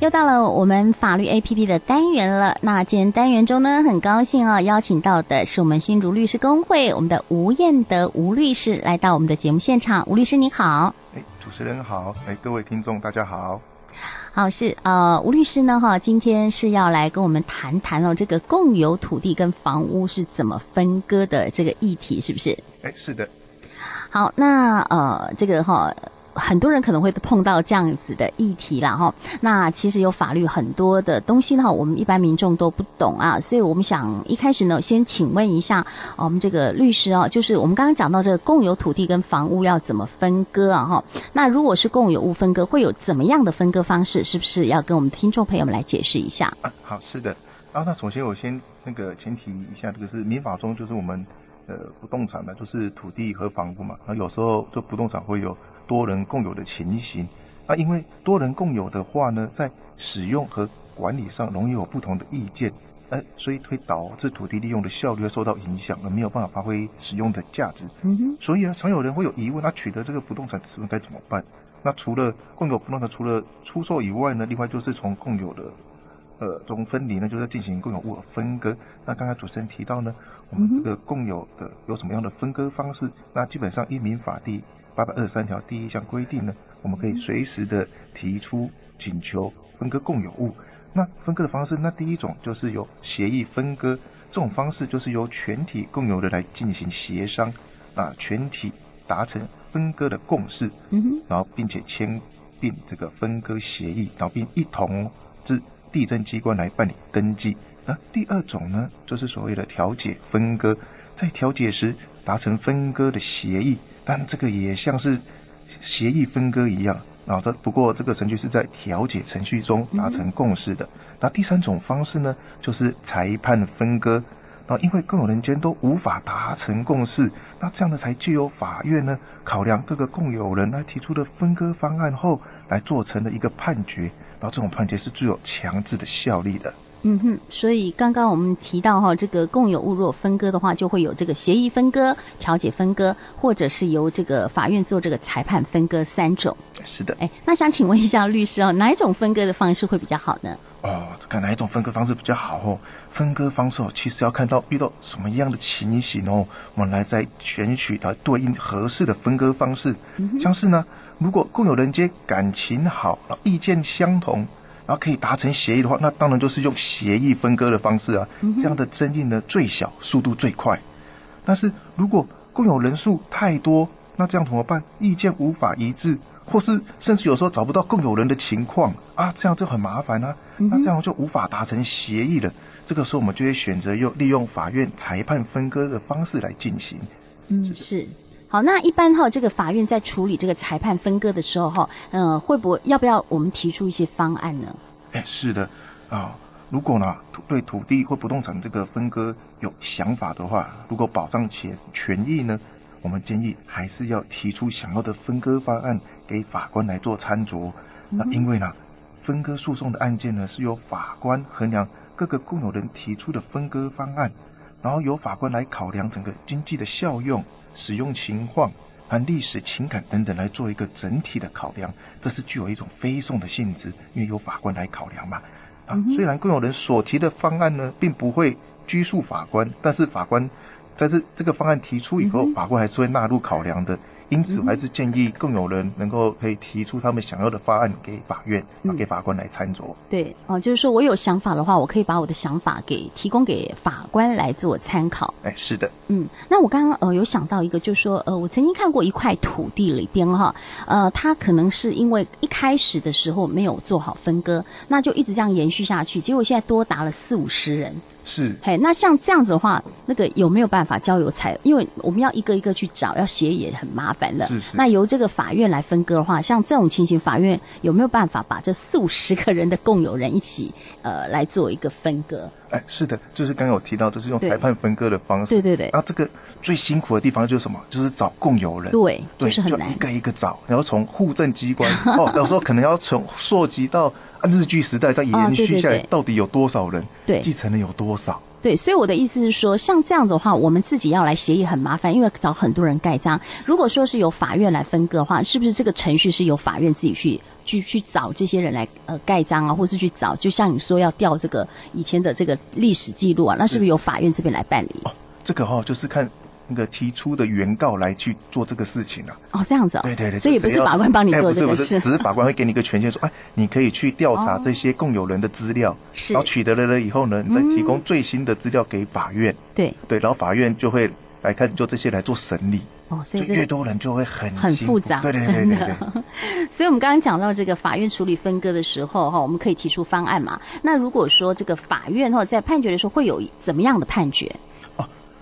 又到了我们法律 APP 的单元了。那今天单元中呢，很高兴啊，邀请到的是我们新竹律师公会我们的吴彦德吴律师来到我们的节目现场。吴律师你好，哎，主持人好，哎，各位听众大家好。好，是呃，吴律师呢哈，今天是要来跟我们谈谈哦，这个共有土地跟房屋是怎么分割的这个议题，是不是？哎，是的。好，那呃，这个哈。很多人可能会碰到这样子的议题啦哈，那其实有法律很多的东西呢，我们一般民众都不懂啊，所以我们想一开始呢，先请问一下我们这个律师啊，就是我们刚刚讲到这个共有土地跟房屋要怎么分割啊哈，那如果是共有物分割，会有怎么样的分割方式？是不是要跟我们听众朋友们来解释一下？啊，好，是的，啊，那首先我先那个前提一下，这个是民法中就是我们呃不动产的，就是土地和房屋嘛，那，有时候就不动产会有。多人共有的情形，那因为多人共有的话呢，在使用和管理上容易有不同的意见，哎，所以会导致土地利用的效率受到影响，而没有办法发挥使用的价值。嗯哼，所以啊，常有人会有疑问，那取得这个不动产持分该怎么办？那除了共有不动产，除了出售以外呢，另外就是从共有的呃中分离呢，就是进行共有物的分割。那刚才主持人提到呢，我们这个共有的有什么样的分割方式？那基本上一民法第八百二十三条第一项规定呢，我们可以随时的提出请求分割共有物。那分割的方式，那第一种就是由协议分割，这种方式就是由全体共有的来进行协商，啊，全体达成分割的共识，嗯，然后并且签订这个分割协议，然后并一同至地政机关来办理登记。那第二种呢，就是所谓的调解分割，在调解时达成分割的协议。但这个也像是协议分割一样，啊，这不过这个程序是在调解程序中达成共识的。嗯、那第三种方式呢，就是裁判分割。那因为共有人间都无法达成共识，那这样的才具有法院呢考量各个共有人来提出的分割方案后来做成的一个判决。然后这种判决是具有强制的效力的。嗯哼，所以刚刚我们提到哈，这个共有物若分割的话，就会有这个协议分割、调解分割，或者是由这个法院做这个裁判分割三种。是的，哎，那想请问一下律师哦，哪一种分割的方式会比较好呢？哦，看哪一种分割方式比较好哦？分割方式哦，其实要看到遇到什么样的情形哦，我们来再选取它对应合适的分割方式。嗯、像是呢，如果共有人间感情好，意见相同。然后可以达成协议的话，那当然就是用协议分割的方式啊，这样的争议呢最小，速度最快。但是如果共有人数太多，那这样怎么办？意见无法一致，或是甚至有时候找不到共有人的情况啊，这样就很麻烦啊。那这样就无法达成协议了。这个时候我们就会选择用利用法院裁判分割的方式来进行。嗯，是。好，那一般哈，这个法院在处理这个裁判分割的时候哈，嗯、呃，会不会要不要我们提出一些方案呢？哎，是的，啊、哦，如果呢土对土地或不动产这个分割有想法的话，如果保障其权益呢，我们建议还是要提出想要的分割方案给法官来做参酌。那因为呢，分割诉讼的案件呢是由法官衡量各个共有人提出的分割方案，然后由法官来考量整个经济的效用。使用情况和历史情感等等来做一个整体的考量，这是具有一种非讼的性质，因为由法官来考量嘛。啊，虽然共有人所提的方案呢，并不会拘束法官，但是法官在这这个方案提出以后，法官还是会纳入考量的。因此，我还是建议更有人能够可以提出他们想要的方案给法院，嗯、给法官来参酌。对，哦、呃，就是说我有想法的话，我可以把我的想法给提供给法官来做参考。哎，是的。嗯，那我刚刚呃有想到一个，就是说呃，我曾经看过一块土地里边哈，呃，它可能是因为一开始的时候没有做好分割，那就一直这样延续下去，结果现在多达了四五十人。是，嘿，那像这样子的话，那个有没有办法交由裁？因为我们要一个一个去找，要写也很麻烦的。是是。那由这个法院来分割的话，像这种情形，法院有没有办法把这四五十个人的共有人一起呃来做一个分割？哎，是的，就是刚刚有提到，就是用裁判分割的方式。对对对。然后这个最辛苦的地方就是什么？就是找共有人。对，对，就是很难。就一个一个找，然后从户政机关 哦，有时候可能要从溯及到日剧时代在延续下来，到底有多少人？对，继承了有多少？对，所以我的意思是说，像这样子的话，我们自己要来协议很麻烦，因为找很多人盖章。如果说是由法院来分割的话，是不是这个程序是由法院自己去去去找这些人来呃盖章啊，或是去找？就像你说要调这个以前的这个历史记录啊，那是不是由法院这边来办理？哦，这个哈、哦、就是看。那个提出的原告来去做这个事情啊？哦，这样子哦。对对对，所以也不是法官帮你做这个事，不是不是，只是法官会给你一个权限，说，哎，你可以去调查这些共有人的资料，是，然后取得了了以后呢，你再提供最新的资料给法院。对对，然后法院就会来看，就这些来做审理。哦，所以越多人就会很很复杂，对对对对对。所以我们刚刚讲到这个法院处理分割的时候哈，我们可以提出方案嘛？那如果说这个法院哈在判决的时候会有怎么样的判决？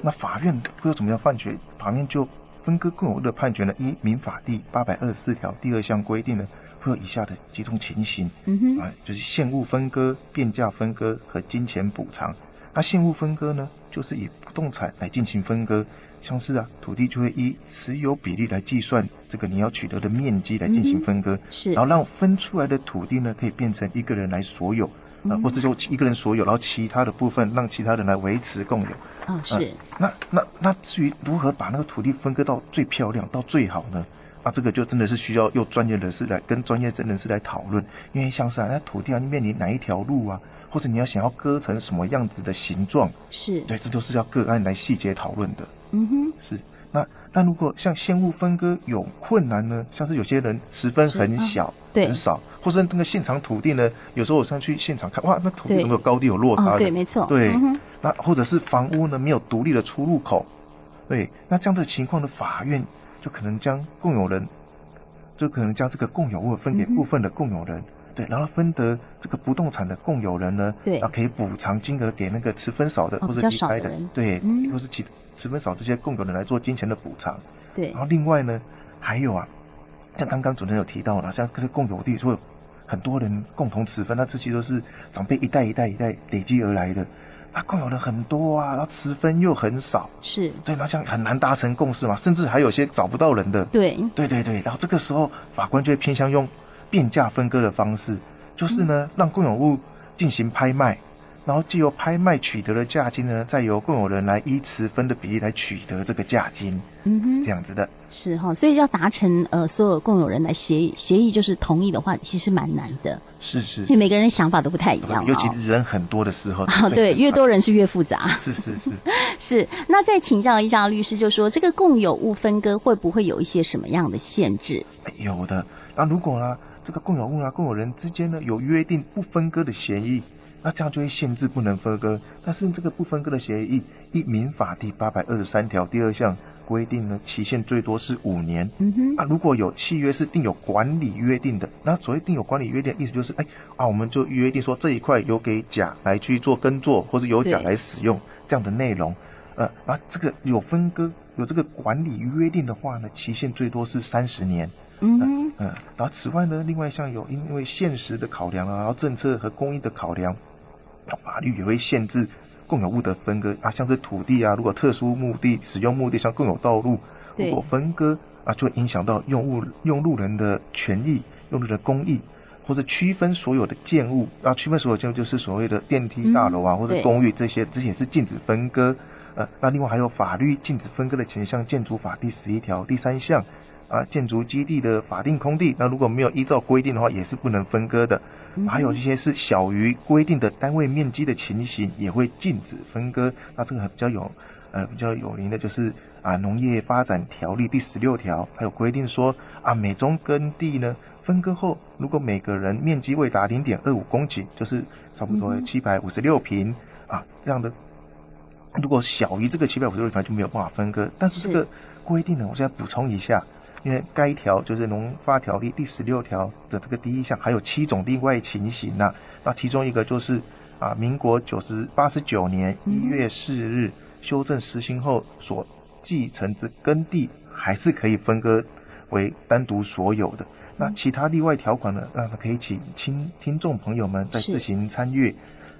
那法院会有怎么样判决？法院就分割共有物的判决呢？一民法第八百二十四条第二项规定呢，会有以下的几种情形。嗯哼，啊，就是现物分割、变价分割和金钱补偿。那现物分割呢，就是以不动产来进行分割，像是啊，土地就会依持有比例来计算这个你要取得的面积来进行分割。是，然后让分出来的土地呢，可以变成一个人来所有。啊，或是就一个人所有，然后其他的部分让其他人来维持共有。哦，是。啊、那那那至于如何把那个土地分割到最漂亮、到最好呢？啊，这个就真的是需要用专业人士来跟专业真人士来讨论。因为像是啊，那土地啊，你面临哪一条路啊，或者你要想要割成什么样子的形状，是对，这都是要个案来细节讨论的。嗯哼，是。那那如果像现物分割有困难呢？像是有些人持分很小，啊、对，很少。或是那个现场土地呢？有时候我上去现场看，哇，那土地有没有高低有落差的？哦、对，没错。对、嗯，那或者是房屋呢，没有独立的出入口。对，那这样的情况的法院就可能将共有人，就可能将这个共有物分给部分的共有人。嗯、对，然后分得这个不动产的共有人呢，对，然后可以补偿金额给那个持分少的、哦、或者离开的，对，嗯、或是其持分少这些共有人来做金钱的补偿。对，然后另外呢，还有啊，像刚刚主持人有提到了，像这个共有地，所以。很多人共同持分，那这些都是长辈一代一代一代累积而来的，那共有人很多啊，然后持分又很少，是。对，那这样很难达成共识嘛，甚至还有些找不到人的，对，对对对，然后这个时候法官就会偏向用变价分割的方式，就是呢，嗯、让共有物进行拍卖，然后借由拍卖取得的价金呢，再由共有人来依持分的比例来取得这个价金，嗯哼，是这样子的。是哈，所以要达成呃所有共有人来协议，协议就是同意的话，其实蛮难的。是是，因为每个人想法都不太一样，尤其人很多的时候。啊，对，越多人是越复杂。是是是 是。那再请教一下律师，就说这个共有物分割会不会有一些什么样的限制？有的。那如果呢，这个共有物啊，共有人之间呢有约定不分割的协议，那这样就会限制不能分割。但是这个不分割的协议，一民法第八百二十三条第二项。规定呢，期限最多是五年。嗯哼，啊，如果有契约是定有管理约定的，那所谓定有管理约定意思就是，哎，啊，我们就约定说这一块由给甲来去做耕作，或者由甲来使用这样的内容。呃，啊，这个有分割有这个管理约定的话呢，期限最多是三十年。嗯嗯、呃，然后此外呢，另外像有因为现实的考量啊，然后政策和公益的考量，法律也会限制。共有物的分割啊，像是土地啊，如果特殊目的使用目的，像共有道路，如果分割啊，就会影响到用物用路人的权益、用路人的公益，或者区分所有的建物啊，区分所有建物就是所谓的电梯大楼啊，嗯、或者公寓这些，这些也是禁止分割。呃，那另外还有法律禁止分割的情形，像，建筑法第十一条第三项啊，建筑基地的法定空地，那如果没有依照规定的话，也是不能分割的。还有一些是小于规定的单位面积的情形，也会禁止分割。那这个比较有，呃，比较有名的就是啊，《农业发展条例》第十六条，还有规定说啊，每宗耕地呢分割后，如果每个人面积未达零点二五公顷，就是差不多七百五十六平啊，这样的，如果小于这个七百五十六平就没有办法分割。但是这个规定呢，我现在补充一下。因为该条就是《农发条例》第十六条的这个第一项，还有七种例外情形呐、啊。那其中一个就是啊，民国九十八十九年一月四日修正施行后所继承之耕地，还是可以分割为单独所有的。那其他例外条款呢？那可以请听听众朋友们再自行参阅。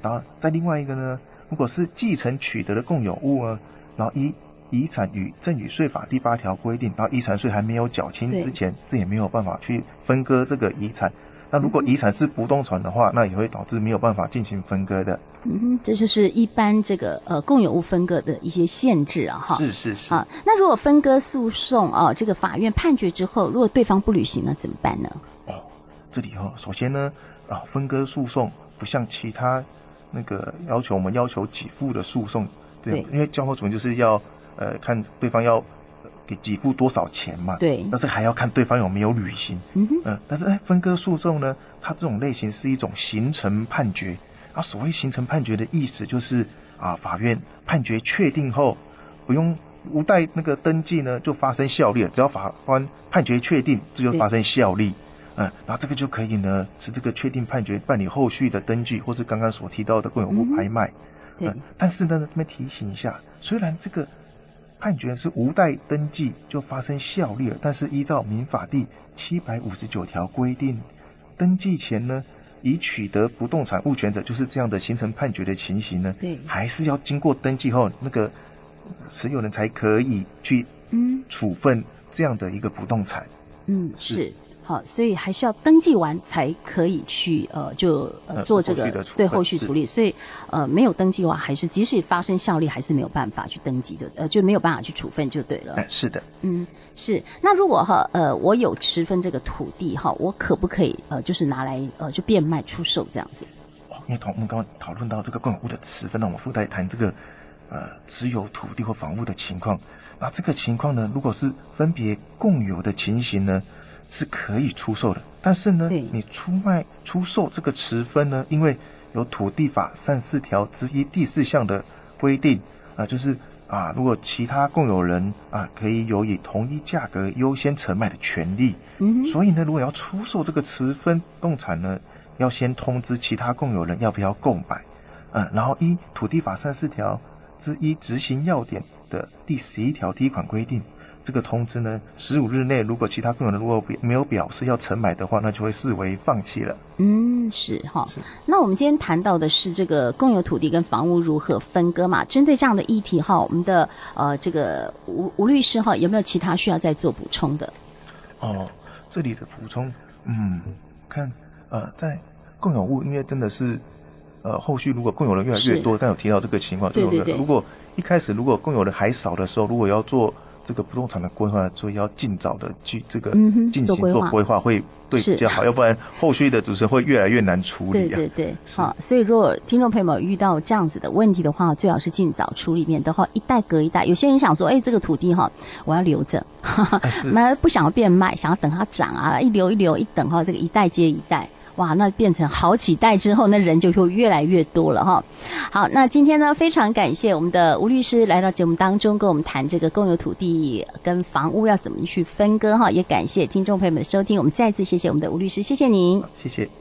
然后再另外一个呢，如果是继承取得的共有物啊，然后一。遗产与赠与税法第八条规定，到遗产税还没有缴清之前，这也没有办法去分割这个遗产。那如果遗产是不动产的话，那也会导致没有办法进行分割的。嗯哼，这就是一般这个呃共有物分割的一些限制啊，哈。是是是。啊，那如果分割诉讼啊，这个法院判决之后，如果对方不履行，了怎么办呢？哦，这里哈，首先呢，啊，分割诉讼不像其他那个要求我们要求给付的诉讼这样因为交货主任就是要呃看对方要。给给付多少钱嘛？对，但是还要看对方有没有履行。嗯但是哎，分割诉讼呢，它这种类型是一种形成判决。啊，所谓形成判决的意思就是啊，法院判决确定后，不用无待那个登记呢，就发生效力了。只要法官判决确定，这就发生效力。嗯，然后这个就可以呢，是这个确定判决办理后续的登记，或是刚刚所提到的共有物拍卖。嗯，嗯，但是呢，这边提醒一下，虽然这个。判决是无待登记就发生效力了，但是依照民法第七百五十九条规定，登记前呢，已取得不动产物权者，就是这样的形成判决的情形呢，对，还是要经过登记后，那个持有人才可以去嗯。处分这样的一个不动产，嗯是。是好，所以还是要登记完才可以去呃，就呃做这个对后续处理。所以呃，没有登记的话，还是即使发生效力，还是没有办法去登记的，呃，就没有办法去处分就对了。哎，是的，嗯，是。那如果哈呃，我有持分这个土地哈，我可不可以呃，就是拿来呃，就变卖出售这样子？哦，因为同我们刚刚讨论到这个共有物的持分，呢我们附带谈这个呃持有土地或房屋的情况。那这个情况呢，如果是分别共有的情形呢？是可以出售的，但是呢，你出卖、出售这个持分呢，因为有土地法三十四条之一第四项的规定啊、呃，就是啊，如果其他共有人啊，可以有以同一价格优先承买的权利。嗯，所以呢，如果要出售这个持分动产呢，要先通知其他共有人要不要购买，嗯，然后一土地法三十四条之一执行要点的第十一条第一款规定。这个通知呢，十五日内如果其他共有人如果没有表示要承买的话，那就会视为放弃了。嗯，是哈。是那我们今天谈到的是这个共有土地跟房屋如何分割嘛？针对这样的议题哈，我们的呃这个吴吴律师哈，有没有其他需要再做补充的？哦，这里的补充，嗯，看呃，在共有物，因为真的是呃后续如果共有人越来越多，是但有提到这个情况，对对对。如果一开始如果共有人还少的时候，如果要做。这个不动产的规划，所以要尽早的去这个进行做规划，会对比较好，要不然后续的主持人会越来越难处理啊。对对对，好，所以如果听众朋友们遇到这样子的问题的话，最好是尽早处理，免得话一代隔一代。有些人想说，哎，这个土地哈，我要留着，那不想要变卖，想要等它涨啊，一留一留一等哈，这个一代接一代。哇，那变成好几代之后，那人就会越来越多了哈。好，那今天呢，非常感谢我们的吴律师来到节目当中，跟我们谈这个共有土地跟房屋要怎么去分割哈。也感谢听众朋友们的收听，我们再次谢谢我们的吴律师，谢谢您，谢谢。